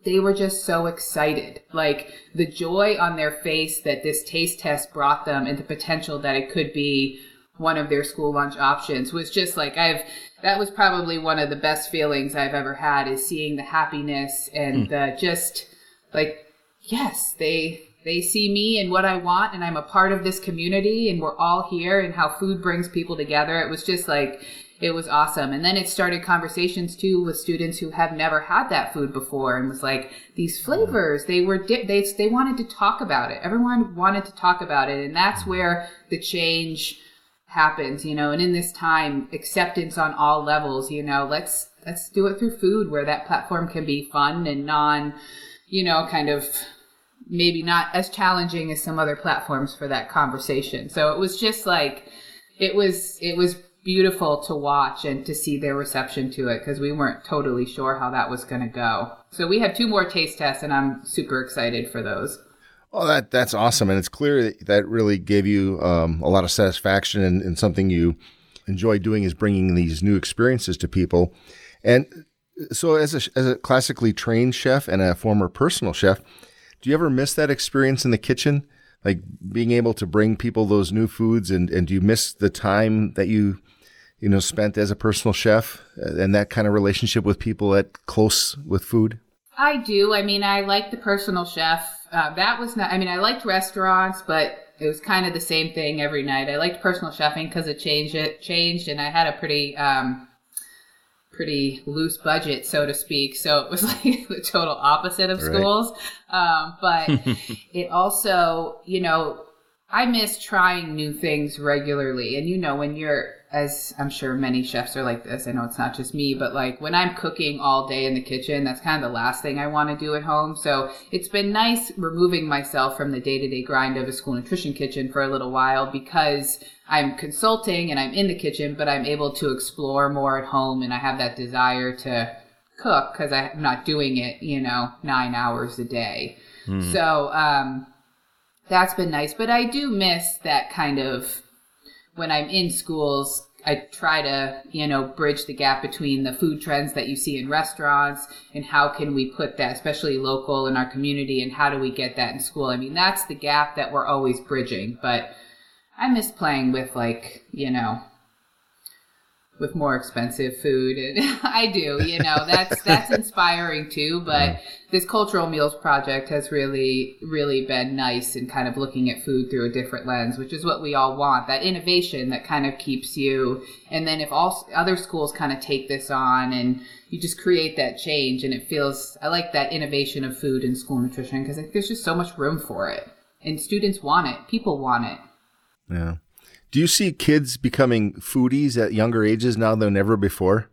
they were just so excited like the joy on their face that this taste test brought them and the potential that it could be one of their school lunch options was just like i've that was probably one of the best feelings i've ever had is seeing the happiness and mm. the just like yes they they see me and what I want, and I'm a part of this community, and we're all here, and how food brings people together. It was just like it was awesome. And then it started conversations too with students who have never had that food before and was like, these mm. flavors, they were, di- they, they wanted to talk about it. Everyone wanted to talk about it. And that's mm. where the change happens, you know, and in this time, acceptance on all levels, you know, let's, let's do it through food where that platform can be fun and non, you know, kind of maybe not as challenging as some other platforms for that conversation. So it was just like, it was, it was beautiful to watch and to see their reception to it because we weren't totally sure how that was going to go. So we have two more taste tests, and I'm super excited for those. Oh, that that's awesome, and it's clear that that really gave you um, a lot of satisfaction and, and something you enjoy doing is bringing these new experiences to people. And so, as a as a classically trained chef and a former personal chef, do you ever miss that experience in the kitchen? Like being able to bring people those new foods, and, and do you miss the time that you you know, spent as a personal chef uh, and that kind of relationship with people at close with food? I do. I mean, I like the personal chef. Uh, that was not, I mean, I liked restaurants, but it was kind of the same thing every night. I liked personal chefing because it changed, it changed and I had a pretty, um, pretty loose budget, so to speak. So it was like the total opposite of schools. Um, but it also, you know, I miss trying new things regularly. And you know, when you're as I'm sure many chefs are like this. I know it's not just me, but like when I'm cooking all day in the kitchen, that's kind of the last thing I want to do at home. So it's been nice removing myself from the day to day grind of a school nutrition kitchen for a little while because I'm consulting and I'm in the kitchen, but I'm able to explore more at home and I have that desire to cook because I'm not doing it, you know, nine hours a day. Mm. So, um, that's been nice, but I do miss that kind of when I'm in schools, I try to, you know, bridge the gap between the food trends that you see in restaurants and how can we put that, especially local in our community, and how do we get that in school? I mean, that's the gap that we're always bridging. But I miss playing with, like, you know, with more expensive food and I do, you know, that's that's inspiring too, but this cultural meals project has really really been nice in kind of looking at food through a different lens, which is what we all want. That innovation that kind of keeps you and then if all other schools kind of take this on and you just create that change and it feels I like that innovation of food and school nutrition because there's just so much room for it. And students want it, people want it. Yeah. Do you see kids becoming foodies at younger ages now than ever before?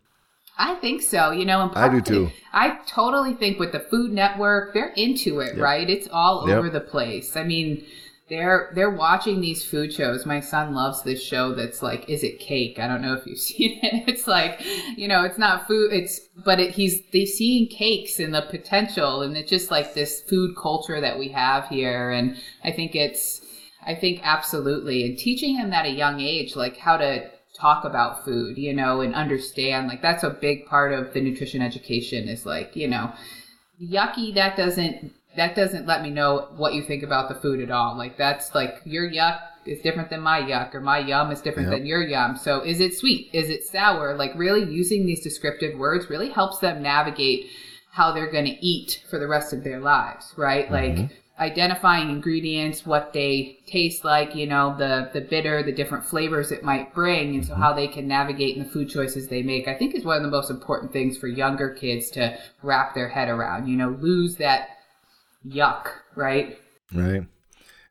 I think so. You know, I do too. I totally think with the Food Network, they're into it, yep. right? It's all yep. over the place. I mean, they're they're watching these food shows. My son loves this show that's like, is it cake? I don't know if you've seen it. It's like, you know, it's not food. It's but it, he's they seeing cakes and the potential, and it's just like this food culture that we have here. And I think it's I think absolutely. And teaching him at a young age, like how to talk about food, you know, and understand. Like that's a big part of the nutrition education is like, you know, yucky that doesn't that doesn't let me know what you think about the food at all. Like that's like your yuck is different than my yuck or my yum is different yep. than your yum. So is it sweet? Is it sour? Like really using these descriptive words really helps them navigate how they're going to eat for the rest of their lives, right? Mm-hmm. Like identifying ingredients, what they taste like, you know, the the bitter, the different flavors it might bring, and so mm-hmm. how they can navigate in the food choices they make. I think is one of the most important things for younger kids to wrap their head around. You know, lose that yuck, right? Right.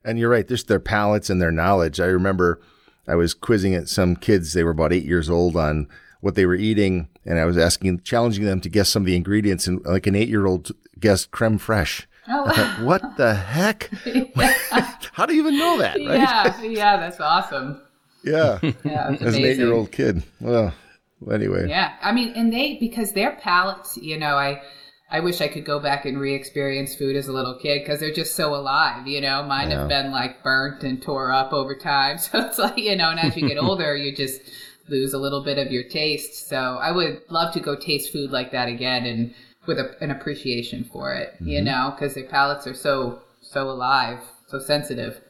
And you're right, just their palates and their knowledge. I remember I was quizzing at some kids, they were about eight years old, on what they were eating, and I was asking, challenging them to guess some of the ingredients, and like an eight year old guessed creme fraiche. Oh. Thought, what the heck? How do you even know that? Right? Yeah, yeah, that's awesome. Yeah, yeah as an eight-year-old kid. Well, anyway. Yeah, I mean, and they because their palates, you know, I I wish I could go back and re-experience food as a little kid because they're just so alive. You know, mine yeah. have been like burnt and tore up over time. So it's like you know, and as you get older, you just lose a little bit of your taste. So I would love to go taste food like that again and with a, an appreciation for it. Mm-hmm. You know, because their palates are so so alive, so sensitive.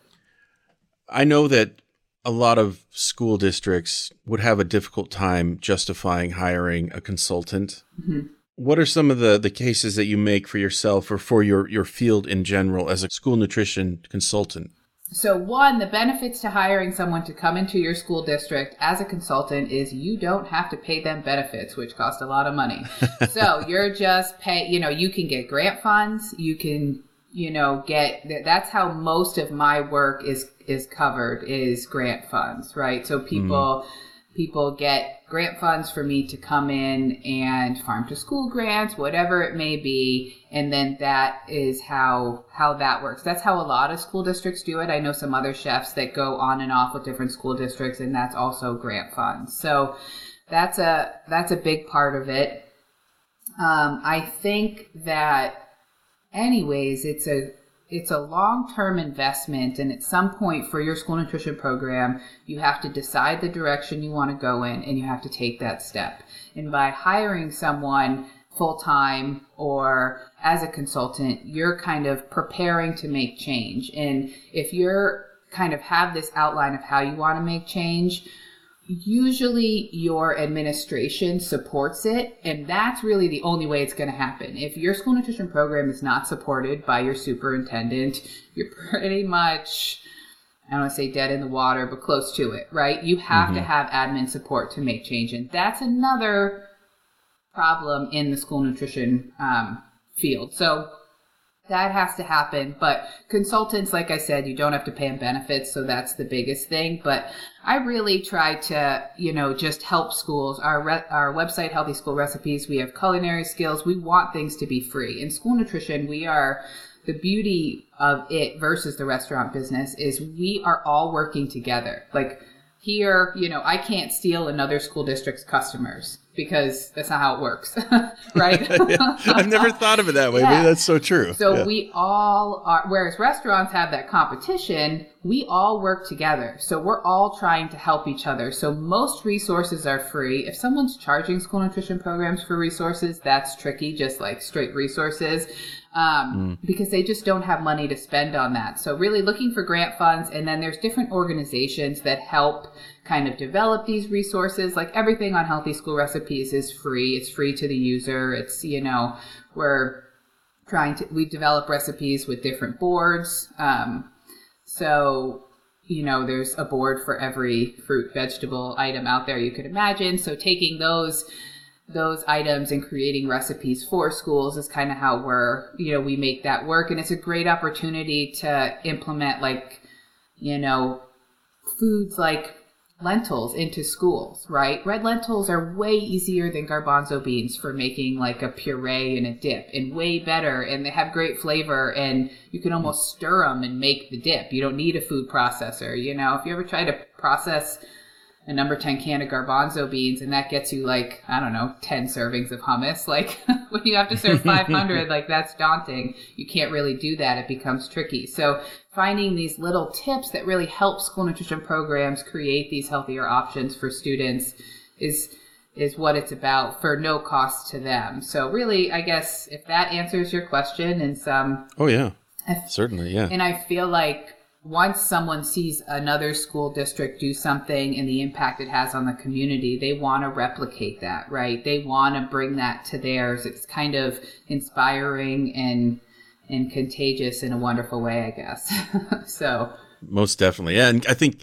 I know that a lot of school districts would have a difficult time justifying hiring a consultant. Mm-hmm what are some of the, the cases that you make for yourself or for your, your field in general as a school nutrition consultant? So, one, the benefits to hiring someone to come into your school district as a consultant is you don't have to pay them benefits, which cost a lot of money. so, you're just pay, you know, you can get grant funds, you can, you know, get that's how most of my work is is covered is grant funds, right? So, people mm-hmm people get grant funds for me to come in and farm to school grants whatever it may be and then that is how how that works. That's how a lot of school districts do it. I know some other chefs that go on and off with different school districts and that's also grant funds. So that's a that's a big part of it. Um, i think that anyways it's a it's a long-term investment and at some point for your school nutrition program you have to decide the direction you want to go in and you have to take that step. And by hiring someone full-time or as a consultant you're kind of preparing to make change. And if you're kind of have this outline of how you want to make change usually your administration supports it and that's really the only way it's going to happen. If your school nutrition program is not supported by your superintendent you're pretty much i don't want to say dead in the water but close to it right? You have mm-hmm. to have admin support to make change and that's another problem in the school nutrition um, field. So that has to happen. But consultants, like I said, you don't have to pay them benefits. So that's the biggest thing. But I really try to, you know, just help schools. Our, re- our website, Healthy School Recipes, we have culinary skills. We want things to be free. In school nutrition, we are, the beauty of it versus the restaurant business is we are all working together. Like, here, you know, I can't steal another school district's customers because that's not how it works, right? I've never thought of it that way. Yeah. that's so true. So yeah. we all are, whereas restaurants have that competition, we all work together. So we're all trying to help each other. So most resources are free. If someone's charging school nutrition programs for resources, that's tricky, just like straight resources. Um, mm. because they just don't have money to spend on that. So really looking for grant funds, and then there's different organizations that help kind of develop these resources. Like everything on Healthy School Recipes is free. It's free to the user. It's, you know, we're trying to, we develop recipes with different boards. Um, so, you know, there's a board for every fruit, vegetable item out there you could imagine. So taking those, those items and creating recipes for schools is kind of how we're, you know, we make that work. And it's a great opportunity to implement like, you know, foods like lentils into schools, right? Red lentils are way easier than garbanzo beans for making like a puree and a dip and way better and they have great flavor and you can almost stir them and make the dip. You don't need a food processor, you know. If you ever try to process a number 10 can of garbanzo beans and that gets you like i don't know 10 servings of hummus. Like when you have to serve 500 like that's daunting. You can't really do that. It becomes tricky. So finding these little tips that really help school nutrition programs create these healthier options for students is is what it's about for no cost to them. So really i guess if that answers your question in some oh yeah. Certainly yeah. And i feel like once someone sees another school district do something and the impact it has on the community, they want to replicate that, right? They want to bring that to theirs. It's kind of inspiring and and contagious in a wonderful way, I guess. so most definitely, yeah, and I think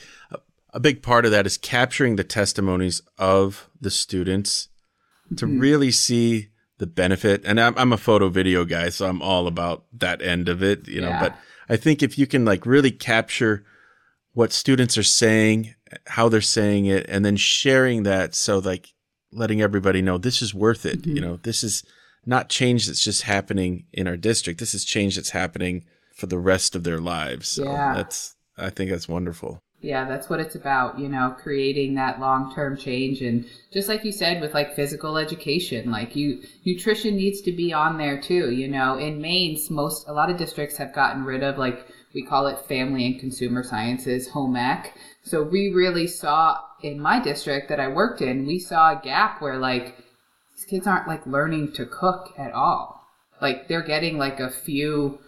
a big part of that is capturing the testimonies of the students to mm-hmm. really see the benefit. And I'm, I'm, a photo video guy, so I'm all about that end of it, you know. Yeah. But I think if you can like really capture what students are saying, how they're saying it, and then sharing that, so like letting everybody know this is worth it. Mm-hmm. You know, this is not change that's just happening in our district. This is change that's happening for the rest of their lives. So yeah. that's I think that's wonderful. Yeah, that's what it's about, you know, creating that long-term change and just like you said with like physical education, like you nutrition needs to be on there too, you know. In Maine, most a lot of districts have gotten rid of like we call it family and consumer sciences home ec. So we really saw in my district that I worked in, we saw a gap where like these kids aren't like learning to cook at all. Like they're getting like a few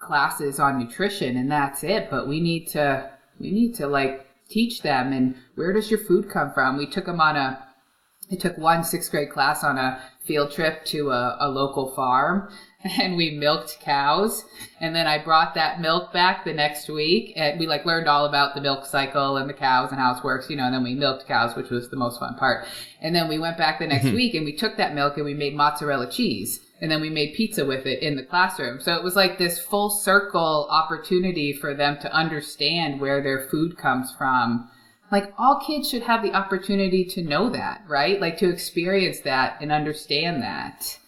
classes on nutrition and that's it, but we need to we need to like teach them and where does your food come from? We took them on a, a I took one sixth grade class on a field trip to a, a local farm and we milked cows and then i brought that milk back the next week and we like learned all about the milk cycle and the cows and how it works you know and then we milked cows which was the most fun part and then we went back the next mm-hmm. week and we took that milk and we made mozzarella cheese and then we made pizza with it in the classroom so it was like this full circle opportunity for them to understand where their food comes from like all kids should have the opportunity to know that right like to experience that and understand that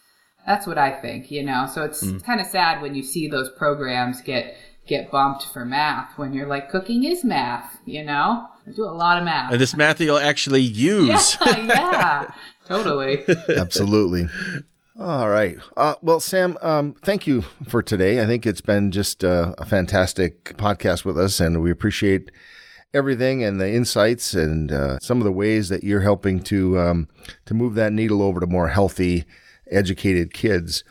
that's what I think, you know. So it's mm. kind of sad when you see those programs get get bumped for math when you're like cooking is math, you know. I do a lot of math. And this math you'll actually use. Yeah, yeah totally. Absolutely. All right. Uh, well, Sam, um, thank you for today. I think it's been just uh, a fantastic podcast with us, and we appreciate everything and the insights and uh, some of the ways that you're helping to um, to move that needle over to more healthy educated kids.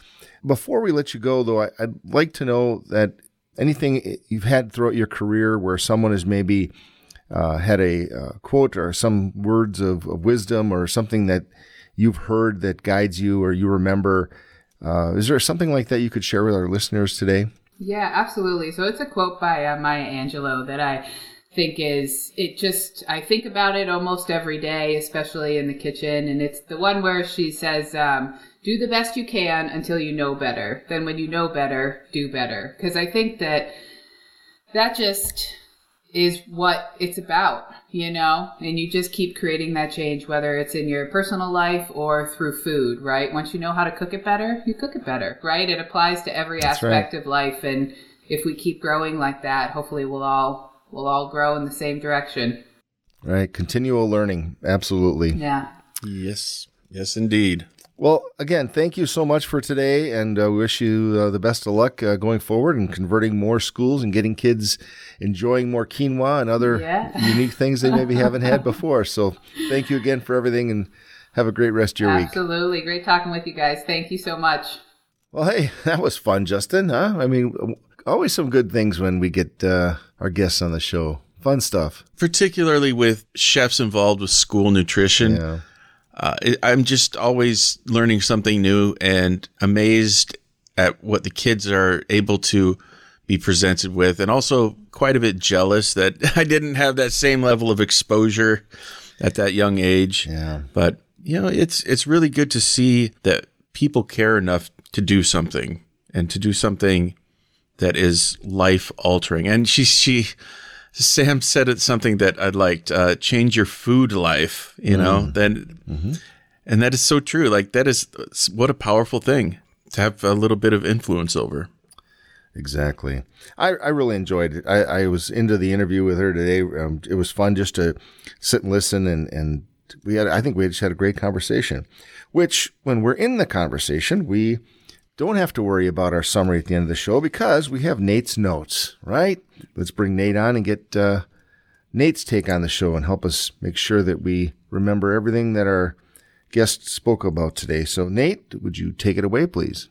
Before we let you go, though, I, would like to know that anything you've had throughout your career where someone has maybe uh, had a uh, quote or some words of, of, wisdom or something that you've heard that guides you or you remember. Uh, is there something like that you could share with our listeners today? Yeah, absolutely. So it's a quote by uh, Maya Angelou that I think is it just I think about it almost every day, especially in the kitchen, and it's the one where she says, um, do the best you can until you know better. Then when you know better, do better. Because I think that that just is what it's about, you know? And you just keep creating that change, whether it's in your personal life or through food, right? Once you know how to cook it better, you cook it better, right? It applies to every That's aspect right. of life. And if we keep growing like that, hopefully we'll all we'll all grow in the same direction. Right. Continual learning. Absolutely. Yeah. Yes. Yes, indeed. Well, again, thank you so much for today, and uh, wish you uh, the best of luck uh, going forward and converting more schools and getting kids enjoying more quinoa and other yeah. unique things they maybe haven't had before. So, thank you again for everything, and have a great rest of your Absolutely. week. Absolutely, great talking with you guys. Thank you so much. Well, hey, that was fun, Justin. Huh? I mean, always some good things when we get uh, our guests on the show. Fun stuff, particularly with chefs involved with school nutrition. Yeah uh, I'm just always learning something new and amazed at what the kids are able to be presented with, and also quite a bit jealous that I didn't have that same level of exposure at that young age. Yeah. But you know, it's it's really good to see that people care enough to do something and to do something that is life altering. And she she Sam said it's something that I'd liked. Uh, change your food life, you mm. know. Then, mm-hmm. and that is so true. Like that is what a powerful thing to have a little bit of influence over. Exactly. I, I really enjoyed it. I, I was into the interview with her today. Um, it was fun just to sit and listen and, and we had, I think we just had a great conversation, which when we're in the conversation, we don't have to worry about our summary at the end of the show because we have Nate's notes, right? Let's bring Nate on and get, uh, Nate's take on the show and help us make sure that we remember everything that our guest spoke about today. So Nate, would you take it away, please?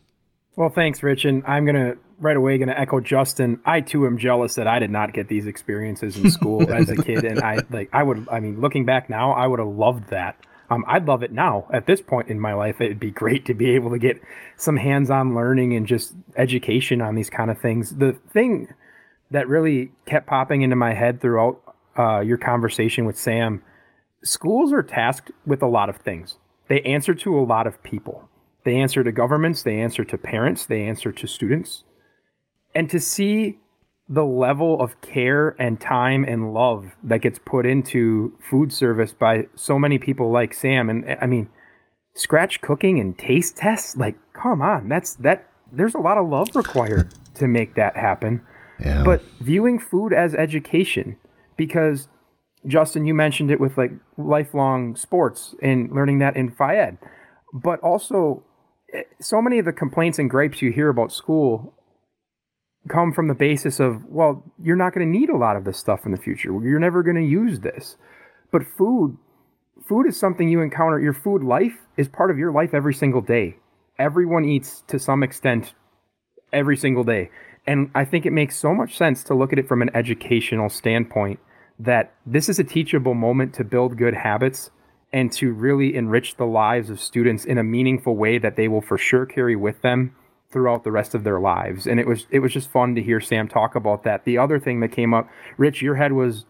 Well, thanks, Rich. And I'm going to right away going to echo Justin. I too am jealous that I did not get these experiences in school as a kid, and I like I would. I mean, looking back now, I would have loved that. Um, I'd love it now. At this point in my life, it'd be great to be able to get some hands-on learning and just education on these kind of things. The thing that really kept popping into my head throughout uh, your conversation with Sam, schools are tasked with a lot of things. They answer to a lot of people. They answer to governments. They answer to parents. They answer to students and to see the level of care and time and love that gets put into food service by so many people like Sam. And I mean scratch cooking and taste tests like come on that's that there's a lot of love required to make that happen. Yeah. but viewing food as education because Justin you mentioned it with like lifelong sports and learning that in phys ed but also eh, so many of the complaints and gripes you hear about school come from the basis of, well, you're not going to need a lot of this stuff in the future. You're never going to use this. But food, food is something you encounter. Your food life is part of your life every single day. Everyone eats to some extent every single day. And I think it makes so much sense to look at it from an educational standpoint that this is a teachable moment to build good habits and to really enrich the lives of students in a meaningful way that they will for sure carry with them throughout the rest of their lives. And it was it was just fun to hear Sam talk about that. The other thing that came up, Rich, your head was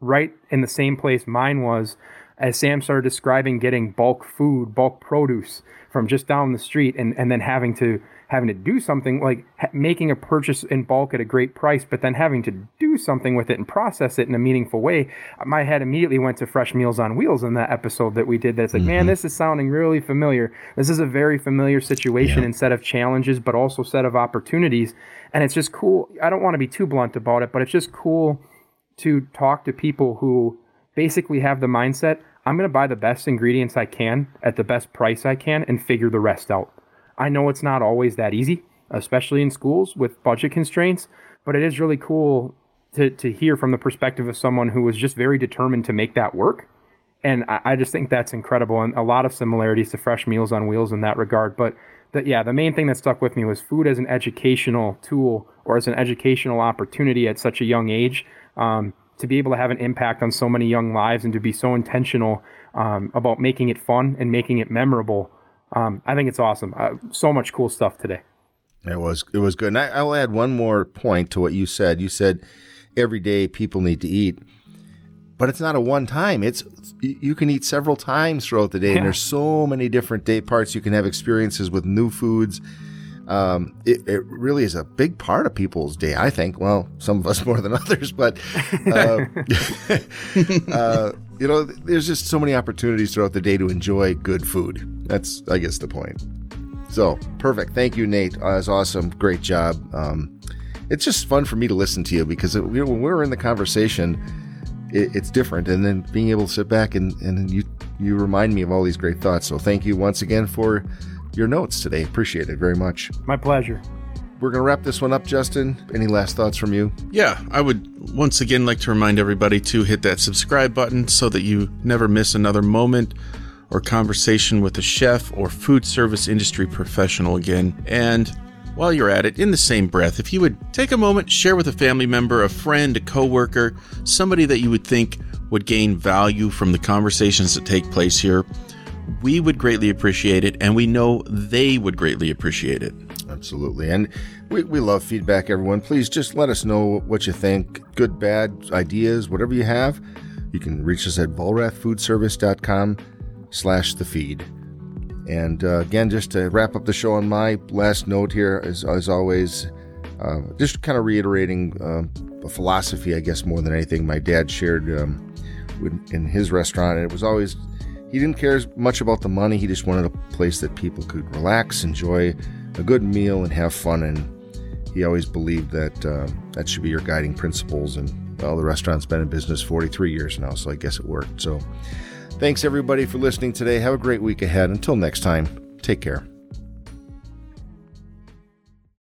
right in the same place mine was as Sam started describing getting bulk food, bulk produce from just down the street and, and then having to having to do something like ha- making a purchase in bulk at a great price, but then having to do something with it and process it in a meaningful way. My head immediately went to Fresh Meals on Wheels in that episode that we did. That's like, mm-hmm. man, this is sounding really familiar. This is a very familiar situation yeah. and set of challenges, but also set of opportunities. And it's just cool. I don't want to be too blunt about it, but it's just cool to talk to people who basically have the mindset I'm going to buy the best ingredients I can at the best price I can and figure the rest out. I know it's not always that easy, especially in schools with budget constraints, but it is really cool to, to hear from the perspective of someone who was just very determined to make that work. And I, I just think that's incredible and a lot of similarities to Fresh Meals on Wheels in that regard. But the, yeah, the main thing that stuck with me was food as an educational tool or as an educational opportunity at such a young age. Um, to be able to have an impact on so many young lives and to be so intentional um, about making it fun and making it memorable um, I think it's awesome. Uh, so much cool stuff today. It was it was good. And I, will add one more point to what you said. You said every day people need to eat, but it's not a one time. It's you can eat several times throughout the day, yeah. and there's so many different day parts. You can have experiences with new foods. Um, it, it, really is a big part of people's day. I think. Well, some of us more than others, but uh, uh, you know, there's just so many opportunities throughout the day to enjoy good food. That's, I guess, the point. So perfect. Thank you, Nate. Uh, that's awesome. Great job. Um, it's just fun for me to listen to you because it, you know, when we're in the conversation, it, it's different. And then being able to sit back and, and you, you remind me of all these great thoughts. So thank you once again for your notes today. Appreciate it very much. My pleasure we're going to wrap this one up, Justin. Any last thoughts from you? Yeah, I would once again like to remind everybody to hit that subscribe button so that you never miss another moment or conversation with a chef or food service industry professional again. And while you're at it, in the same breath, if you would take a moment, share with a family member, a friend, a coworker, somebody that you would think would gain value from the conversations that take place here, we would greatly appreciate it, and we know they would greatly appreciate it. Absolutely. And we, we love feedback, everyone. Please just let us know what you think. Good, bad, ideas, whatever you have. You can reach us at vollrathfoodservice.com slash the feed. And uh, again, just to wrap up the show on my last note here, as, as always, uh, just kind of reiterating uh, a philosophy, I guess, more than anything my dad shared um, in his restaurant. And it was always, he didn't care much about the money. He just wanted a place that people could relax, enjoy a good meal and have fun and he always believed that uh, that should be your guiding principles. And well, the restaurant's been in business 43 years now, so I guess it worked. So thanks everybody for listening today. Have a great week ahead. Until next time, take care.